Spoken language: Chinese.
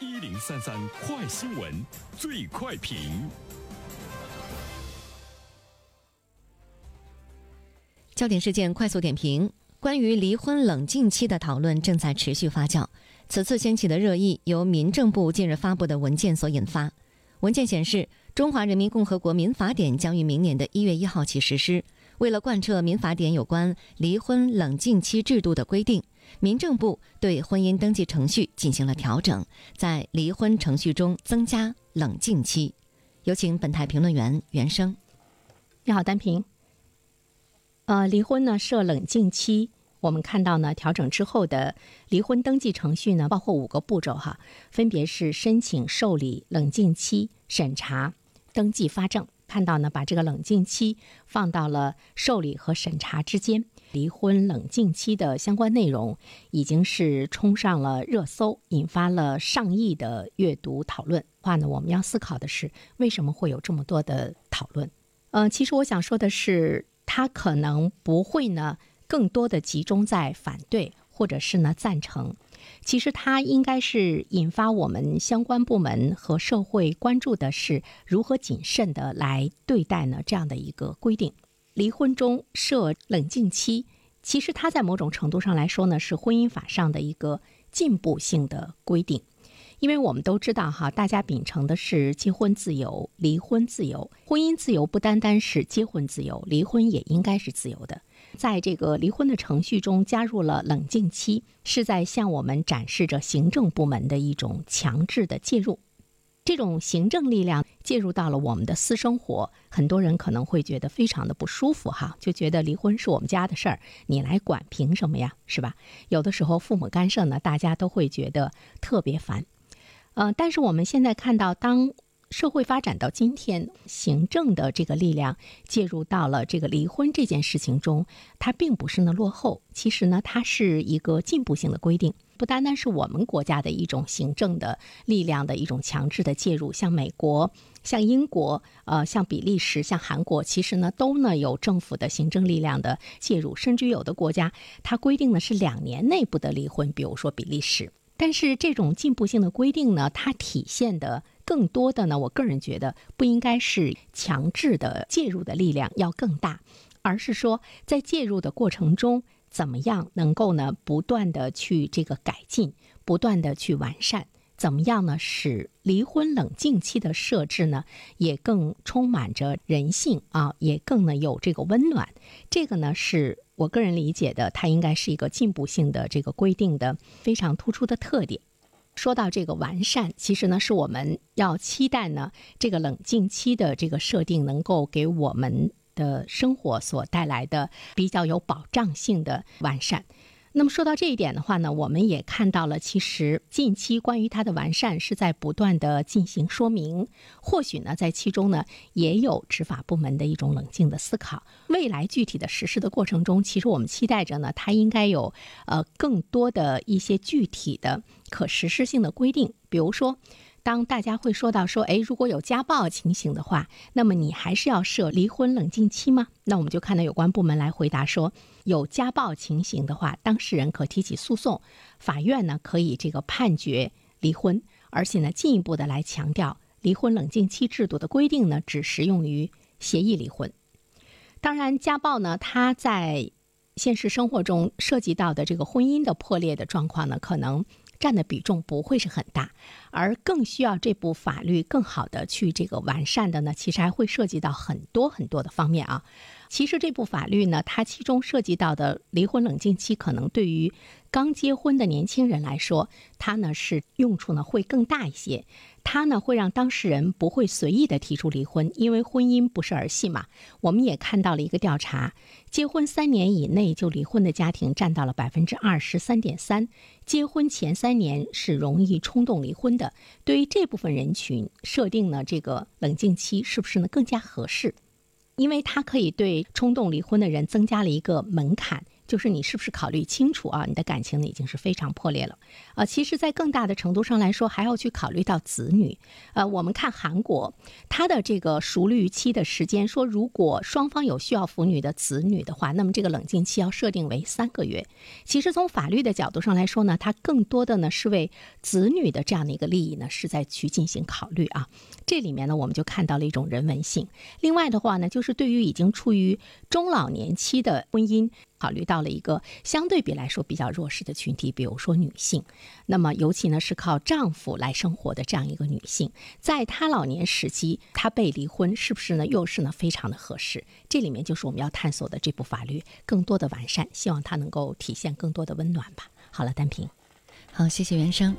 一零三三快新闻，最快评。焦点事件快速点评：关于离婚冷静期的讨论正在持续发酵。此次掀起的热议由民政部近日发布的文件所引发。文件显示，《中华人民共和国民法典》将于明年的一月一号起实施。为了贯彻民法典有关离婚冷静期制度的规定。民政部对婚姻登记程序进行了调整，在离婚程序中增加冷静期。有请本台评论员袁生。你好，单平。呃，离婚呢设冷静期，我们看到呢调整之后的离婚登记程序呢，包括五个步骤哈，分别是申请、受理、冷静期、审查、登记、发证。看到呢，把这个冷静期放到了受理和审查之间。离婚冷静期的相关内容已经是冲上了热搜，引发了上亿的阅读讨论。话呢，我们要思考的是，为什么会有这么多的讨论？呃，其实我想说的是，它可能不会呢，更多的集中在反对或者是呢赞成。其实它应该是引发我们相关部门和社会关注的是，如何谨慎的来对待呢这样的一个规定。离婚中设冷静期，其实它在某种程度上来说呢，是婚姻法上的一个进步性的规定。因为我们都知道哈，大家秉承的是结婚自由、离婚自由。婚姻自由不单单是结婚自由，离婚也应该是自由的。在这个离婚的程序中加入了冷静期，是在向我们展示着行政部门的一种强制的介入。这种行政力量介入到了我们的私生活，很多人可能会觉得非常的不舒服哈，就觉得离婚是我们家的事儿，你来管凭什么呀？是吧？有的时候父母干涉呢，大家都会觉得特别烦。嗯，但是我们现在看到，当社会发展到今天，行政的这个力量介入到了这个离婚这件事情中，它并不是呢落后，其实呢，它是一个进步性的规定。不单单是我们国家的一种行政的力量的一种强制的介入，像美国、像英国、呃，像比利时、像韩国，其实呢都呢有政府的行政力量的介入，甚至有的国家它规定的是两年内不得离婚，比如说比利时。但是这种进步性的规定呢，它体现的更多的呢，我个人觉得不应该是强制的介入的力量要更大，而是说在介入的过程中。怎么样能够呢？不断的去这个改进，不断的去完善，怎么样呢？使离婚冷静期的设置呢，也更充满着人性啊，也更呢有这个温暖。这个呢，是我个人理解的，它应该是一个进步性的这个规定的非常突出的特点。说到这个完善，其实呢，是我们要期待呢，这个冷静期的这个设定能够给我们。的生活所带来的比较有保障性的完善。那么说到这一点的话呢，我们也看到了，其实近期关于它的完善是在不断的进行说明。或许呢，在其中呢，也有执法部门的一种冷静的思考。未来具体的实施的过程中，其实我们期待着呢，它应该有呃更多的一些具体的可实施性的规定，比如说。当大家会说到说，哎，如果有家暴情形的话，那么你还是要设离婚冷静期吗？那我们就看到有关部门来回答说，有家暴情形的话，当事人可提起诉讼，法院呢可以这个判决离婚，而且呢进一步的来强调，离婚冷静期制度的规定呢只适用于协议离婚。当然，家暴呢，它在现实生活中涉及到的这个婚姻的破裂的状况呢，可能。占的比重不会是很大，而更需要这部法律更好的去这个完善的呢，其实还会涉及到很多很多的方面啊。其实这部法律呢，它其中涉及到的离婚冷静期，可能对于刚结婚的年轻人来说，它呢是用处呢会更大一些。它呢会让当事人不会随意的提出离婚，因为婚姻不是儿戏嘛。我们也看到了一个调查，结婚三年以内就离婚的家庭占到了百分之二十三点三，结婚前三年是容易冲动离婚的。对于这部分人群，设定呢这个冷静期是不是呢更加合适？因为它可以对冲动离婚的人增加了一个门槛，就是你是不是考虑清楚啊？你的感情呢已经是非常破裂了。啊，其实，在更大的程度上来说，还要去考虑到子女。呃，我们看韩国，它的这个熟虑期的时间，说如果双方有需要腐女的子女的话，那么这个冷静期要设定为三个月。其实从法律的角度上来说呢，它更多的呢是为子女的这样的一个利益呢是在去进行考虑啊。这里面呢，我们就看到了一种人文性。另外的话呢，就是对于已经处于中老年期的婚姻。考虑到了一个相对比来说比较弱势的群体，比如说女性，那么尤其呢是靠丈夫来生活的这样一个女性，在她老年时期，她被离婚，是不是呢又是呢非常的合适？这里面就是我们要探索的这部法律更多的完善，希望它能够体现更多的温暖吧。好了，单平，好，谢谢袁生。